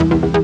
Peace.